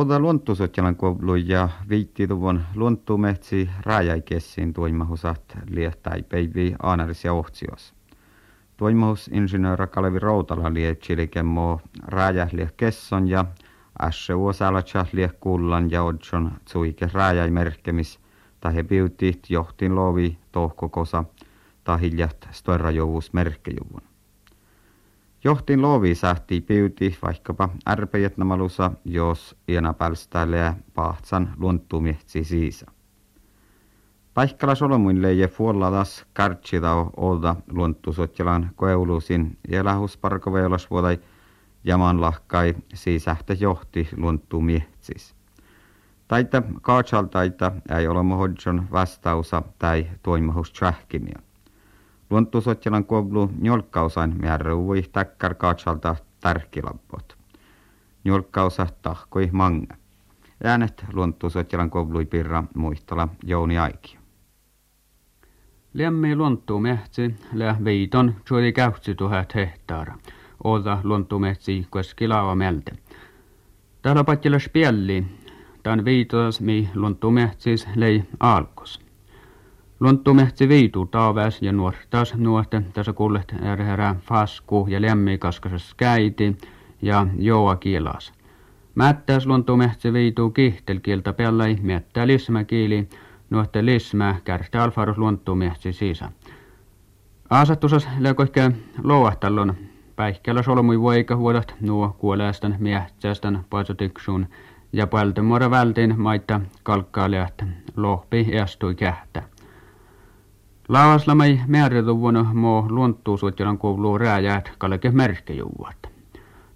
Oda luontusotjalan kovlu ja viittituvon luontumehtsi rajaikessiin tuimahusat liehtai peivi aanaris ja ohtsiossa. Toimuusinsinööri Kalevi Routala lietchilikemmo lieh kesson ja ässe lieh kullan ja odson tsuike merkemis tahe piutit johtin lovi tohkokosa tahiljat stoirajouus merkkejuvun. Johtin lovi sähti piuti vaikkapa ärpejetnamalusa, jos iena pälstäilee pahtsan luonttumihtsi siisa. Paikkala solomuin leije fuolladas kartsitao olta luonttusotjalan koeulusin ja lähusparkoveulas vuodai jaman lahkai sisähtä johti luonttu mietsis. Taita kaatsaltaita ei ole mohodjon vastausa tai toimahus tsähkimiä. Luonttusotjalan kovlu njolkkausain määräuvui takkar kaatsalta tärkilappot. Njolkkausa tahkoi manga. Äänet luonttusotjalan kovlui pirra muistola Jouni Aikio. Lämmi luontumehtsi lä viiton juuri käytsi tuhat hehtaara. Oda luontumehtsi keskilaava melte. Täällä pattilla spielli. Tän viitos mi luontumehtsis lei alkos. Luontumehtsi viitu taaväs ja nuortas nuorte tässä kullet erherä fasku ja lämmi kaskasas käiti ja joa kielas. Mättäs luontumehtsi viitu kihtelkieltä pelläi miettää lismäkiili nuotte lismä kärstä alfarus luontumiehti siisa. Aasattusas leukoihkä louahtallon päihkällä solmui voika vuodat nuo kuoleastan miehtsästän paitsotiksuun ja muora vältin maita kalkkaalijat lohpi eastui kähtä. Laavaslamai määrätuvun mo luonttuusuotjalan kuuluu rääjät kalke merkkejuvat.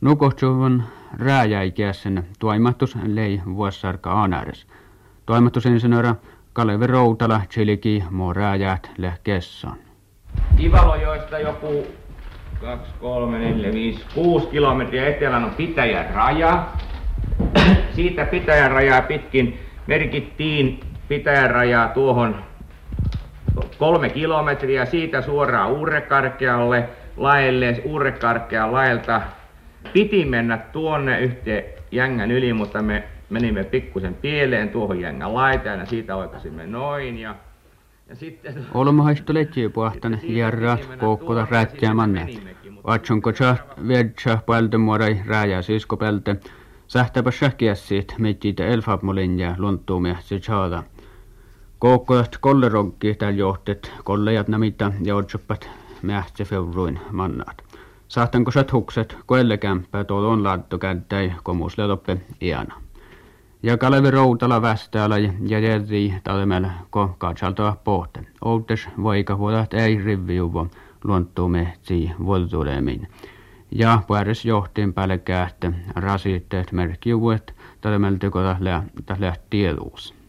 Nukohtsuvun rääjäikäisen tuimattus lei vuossarka aanäres. Toimattusinsinöörä Kalevi Routala, Chiliki, Morajat, Lehkesson. Ivalojoista joku 2, 3, 4, 5, 6 kilometriä etelän on Pitäjän raja. Siitä Pitäjän rajaa pitkin merkittiin Pitäjän rajaa tuohon kolme kilometriä siitä suoraan Uurekarkealle laelle, Uurekarkean laelta. Piti mennä tuonne yhteen jängän yli, mutta me menimme pikkusen pieleen tuohon jängän laitaan ja siitä oikaisimme noin ja ja sitten... Olmahaisto letjiä puhtan järrat koukkoda rättää manne. Vatsonko sa vedsa paljon muodai rääjää siskopelte. Sähtäpä sähkiässiit mittiitä elfapmolin ja lunttuumia se saada. Koukkodat kollerogki täällä johtet, kollejat namita ja otsoppat mähtsä feuruin mannaat. Sahtanko sä hukset, koellekämppää tuolla on laattu kädäi komusleloppe iana ja Kalevi Routala västäällä ja järi talmel ko katsalta pohte. Outes voika vuodat ei riviuvo luonttuu mehtii voltulemin. Ja päädys johtiin päälle kähte rasitteet merkkiuvuet talmel tekoda läht tieduus.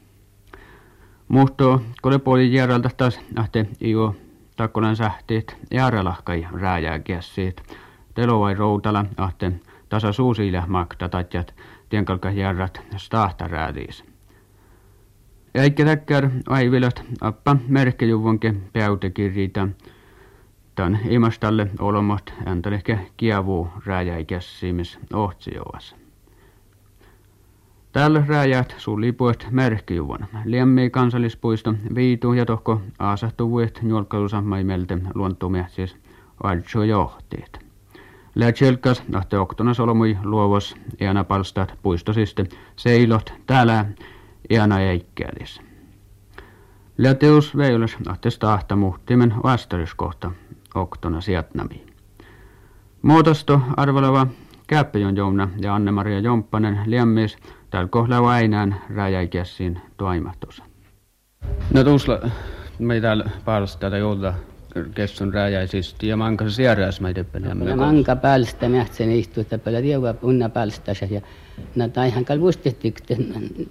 Muhto, kun puoli järjeltä taas ahte iu takkolan sähteet järjelahkai rääjää käsiit. Telo vai routala ahte tasa suusille makta tatjat tienkalka järrat stahtaräädiis. Eikä täkkär aivilot appa merkkejuvonke päytekirjiitä. Tän imastalle olomot äntälehkä kiavuu rääjäikässiimis ohtsioas. Täällä rääjät sullipuet merkkijuvon. Liemmi kansallispuisto viitu ja tohko aasahtuvuet juolkkalusa maimelte luontumehtis altso johtiet. Lätselkas ahte oktona solmui luovos iana palstat puistosiste seilot täällä iana eikkäälis. Läteus veilas ahte stahta muhtimen vastariskohta oktona siatnami. Muotosto arvoleva Käppäjon Jouna ja Anne-Maria Jomppanen liemmis täällä kohdalla ainään räjäikässiin toimahtussa. No tuossa me täällä palstaa jolla kesson rääjäisistä ja manka sierräs meitä Ja manka päällistä mähtsen istuu, että paljon tiedä unna päällistä ja na tai hän kal muistettik,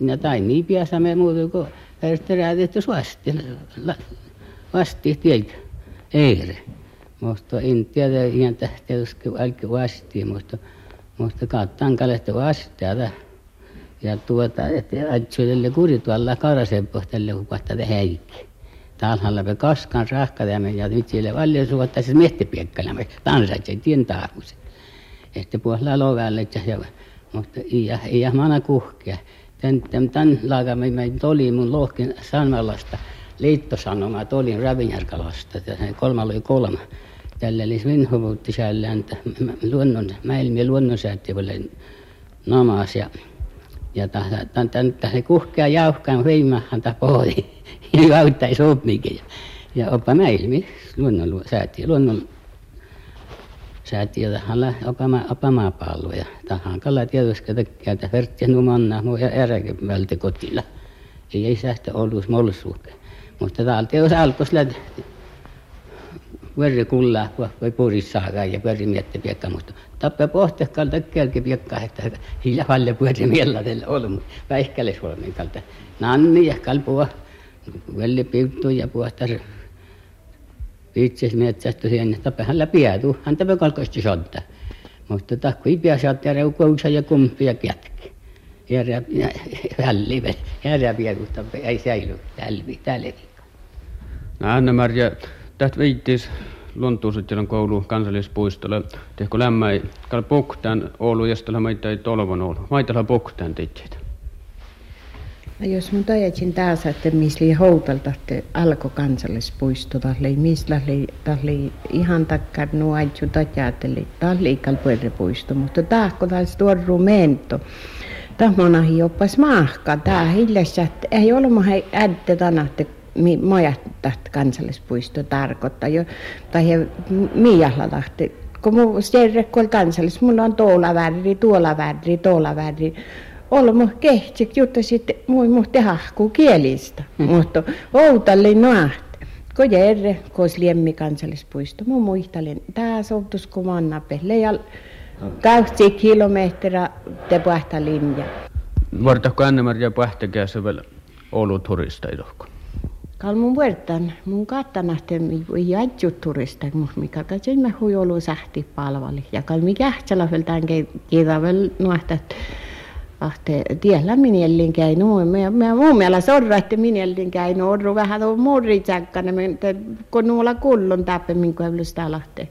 na tai niin piässä me muuta kuin että räätetty suasti, vasti tiedä, eire. Mutta en tiedä ihan tietysti alki vasti, mutta mutta kattaan kaletta vastaa ja tuota, että ajattelen kuritualla karaseppo tälle kun kohta häikki. Talhalla me kaskan rahkadamme ja nyt siellä paljon suottaisi siis miettipiekkalamme tansat ja tien taakusi. Että puolella lovälle ja mutta ei, ei mana kuhkea. Tän, tän, tän laagamme me oli mun lohkin sanalasta liittosanomat olin Ravinjärkalasta, kolmalla oli kolme. Tällä oli Svinhuvutti sällään, luonnon, mäilmiä luonnonsäätiölle namas ja ja tämän tämän kuhkea jauhkaan veimahan tapoi ja auttai sopmikin ja ja oppa mäilmi luonnon säätiö luonnon säätiö tähän oppa oppa maapallo ja tähän kalla tietysti tekee vertti numanna muu ja äräkin välti kotilla. Ei sähtä ollut molsuuke mutta täältä jos alkoi lähti verri kullaa voi purissakaan ja verri miettä piekka mutta tappe pohtehkal tekkelki piekka että hillä valle pyöri miellatelle olmu päihkäle solmin kalta. Nanni ja kalpua velli piuttu ja puhtas viitses metsästä siihen tappehan läpi jäätu. Hän tappe kalkoisti sotta mutta takku ei pää saattaa reukouksa ja kumpia kätki. Järä välli järä piekutta ei säily. Tälvi tälvi. Anna-Maria tästä viittis Lontuusutjalan koulu kansallispuistolle. Tehkö lämmä kal poktan Oulu sitten maita ei tolvon Oulu. Maita poktan teitsit. No jos mun tajatsin taas, että missä oli houtalta, että alkoi kansallispuisto, tahli, missä tahli ihan takkar nuaitsu tajateli, tahli kalpuerrepuisto, mutta tahko taas tuorru mento. Tahmonahi oppas mahka, tää hiljassa, ei mahe ädde tanahte majasta kansallispuisto tarkoittaa jo, tai Miihalla lähti. Kun mun oli kansallis, mulla on tuolla väri, tuolla väri, tuolla väri. Olmo kehtsik jutta sitten mui muhti hahku kielistä, mm. mutta outalle noahti. Kun järre, kun liemmi kansallispuisto, mun muistalin, tää soutus kun mannape, ja 20 kilometriä te puhta linja. Vartako Anne-Maria Pähtäkässä vielä Oulu turista Kal mun vuortan, mun kattanahte jadju turista, mikä katsoin mä hui olu sähti palvali. Ja kal mikä ähtsälä veltään kiitävel nuahta, ahte tiellä minellin käy nuo. Mä, mä mun mielestä sorra, että minellin käy nuo, vähän tuo murri tsäkkänä, kun nuolla kullon tappe, minkä sitä lähtee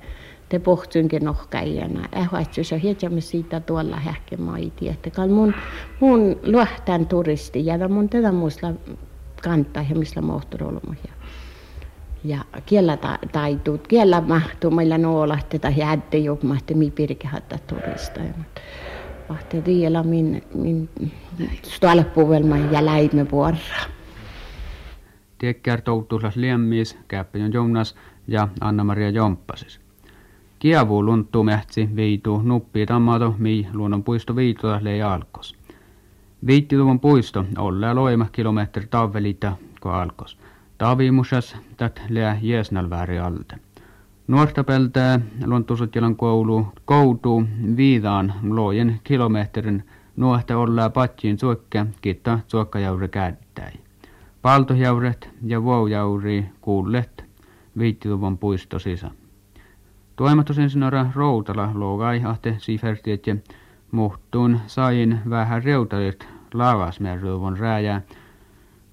te pohtynkin nohkaijana. Ähuatsus on hieman siitä tuolla hähke maiti, että mun, mun luohtan turisti ja mun tätä muista kantaa ja missä mohtorolla ja ja kiellä taituut, kiellä mahtuu meillä nuolahti tai jäätte mahti mi pirkehatta turista. Mutta vahti tiellä min, min stalpuvelma ja läimme vuorra. Tiekkär toutuslas liemmis, Käppäjön Jonas ja Anna-Maria Jomppasis. Kiavu lunttuu mähtsi viitu nuppi tammato mi luonnonpuisto viitua lei alkos. Viittituvun puisto olla loima kilometri tavvelita ko alkos. Tavimusas tät lää Jeesnalvääri alte. Nuorta peltää Lontusutjalan koulu koutuu viidaan lojen kilometrin nuohta olla patjiin suokke kitta suokkajaure käyttäi. Paltojauret ja vuojauri kuullet viittituvun puisto sisä. Toimatusinsinöörä Routala loogai ahte sifertiet ja muhtuun sain vähän reutalit lavasmerruvon rääjä,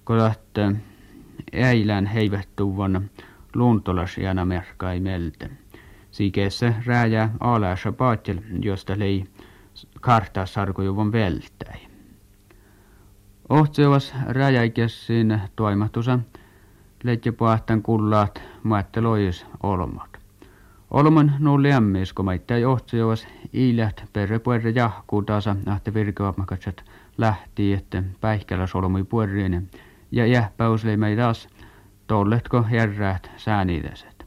kodat äilän heivähtuvon luuntolasiana merkkai melte. Sikeessä rääjä alassa paatel, josta lei kartaa sarkojuvon veltäi. Ohtsevas rääjäikessin toimatusa leitje paahtan kullaat muettelois olmat. Olman lämmis, kun maittaa ohtsevas iilät perre puerre jahkuu taasa, ahte virkevaapmakatsat lähti, että päihkälä solmui puerriinen ja jähpäysleimei taas tolletko herräät sääniitäset.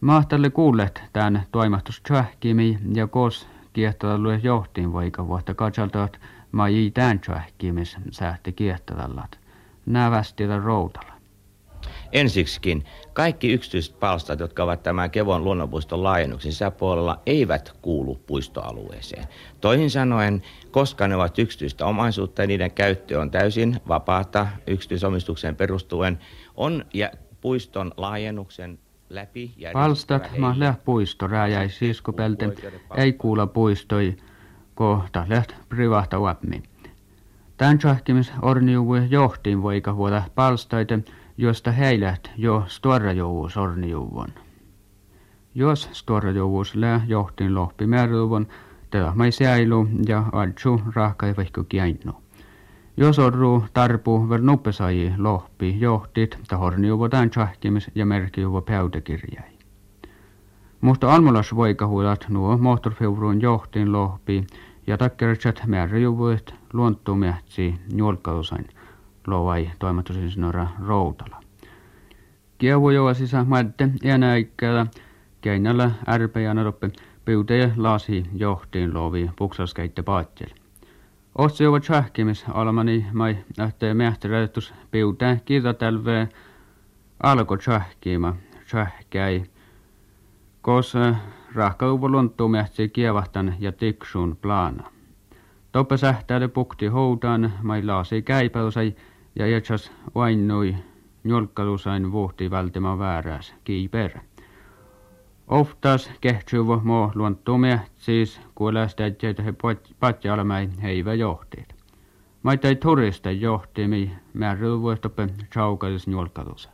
Mahtalle kuullet tämän toimahtus tsähkimi ja kos kiehtotalle johtiin voika vuotta katsaltaat ma ei tämän tsähkimis sähti kiehtotallat. Nävästi routalla. Ensiksikin kaikki yksityiset palstat, jotka ovat tämän Kevon luonnonpuiston laajennuksen sisäpuolella, eivät kuulu puistoalueeseen. Toisin sanoen, koska ne ovat yksityistä omaisuutta ja niiden käyttö on täysin vapaata yksityisomistukseen perustuen, on ja puiston laajennuksen läpi... Palstat mahle puisto rääjäi siiskopelte, ei kuula puistoi, kohta läht privahta vapmi. Tän orniuvue johtiin voika vuoda palstaiten, josta heilät jo storrajouus orniuvon. Jos storrajouus lää johtiin lohpi määräuvon, Tätä mai säilu ja adju rahkai vaikka kiainnu. Jos orru tarpu ver nuppesai lohpi johtit, tahorni juvo tämän tjahkimis ja merkki juvo päytekirjai. Musta almulas voikahuudat nuo moottorfeuruun johtin lohpi ja takkeritsat määrä juvuit luonttumähtsi juolkausain lovai toimatusin sinora routala. Kievu joa sisä madde iänäikkällä keinällä ärpeänä roppe pyytäjä lasi johtiin lovi puksaskeitte paatjel. Otsi ovat sähkimis almani mai ähtee mähtäräytys pyytää kirjatälveen alko sähkiima sähkäi. Kos rahkauvu lunttuu mähtsi kievahtan ja tiksun plana. Toppe sähtäälle pukti houdan mai lasi käipäusai ja jätsäs vainnui njolkkalusain vuhti vältimä vääräs kiiper. Oftas kehtsuvo mo luontumia siis kuulästäjät he patjalmai heivä johtiit. Maita ei turista johtimi määrällä vuostoppe chaukallis njolkkalusat.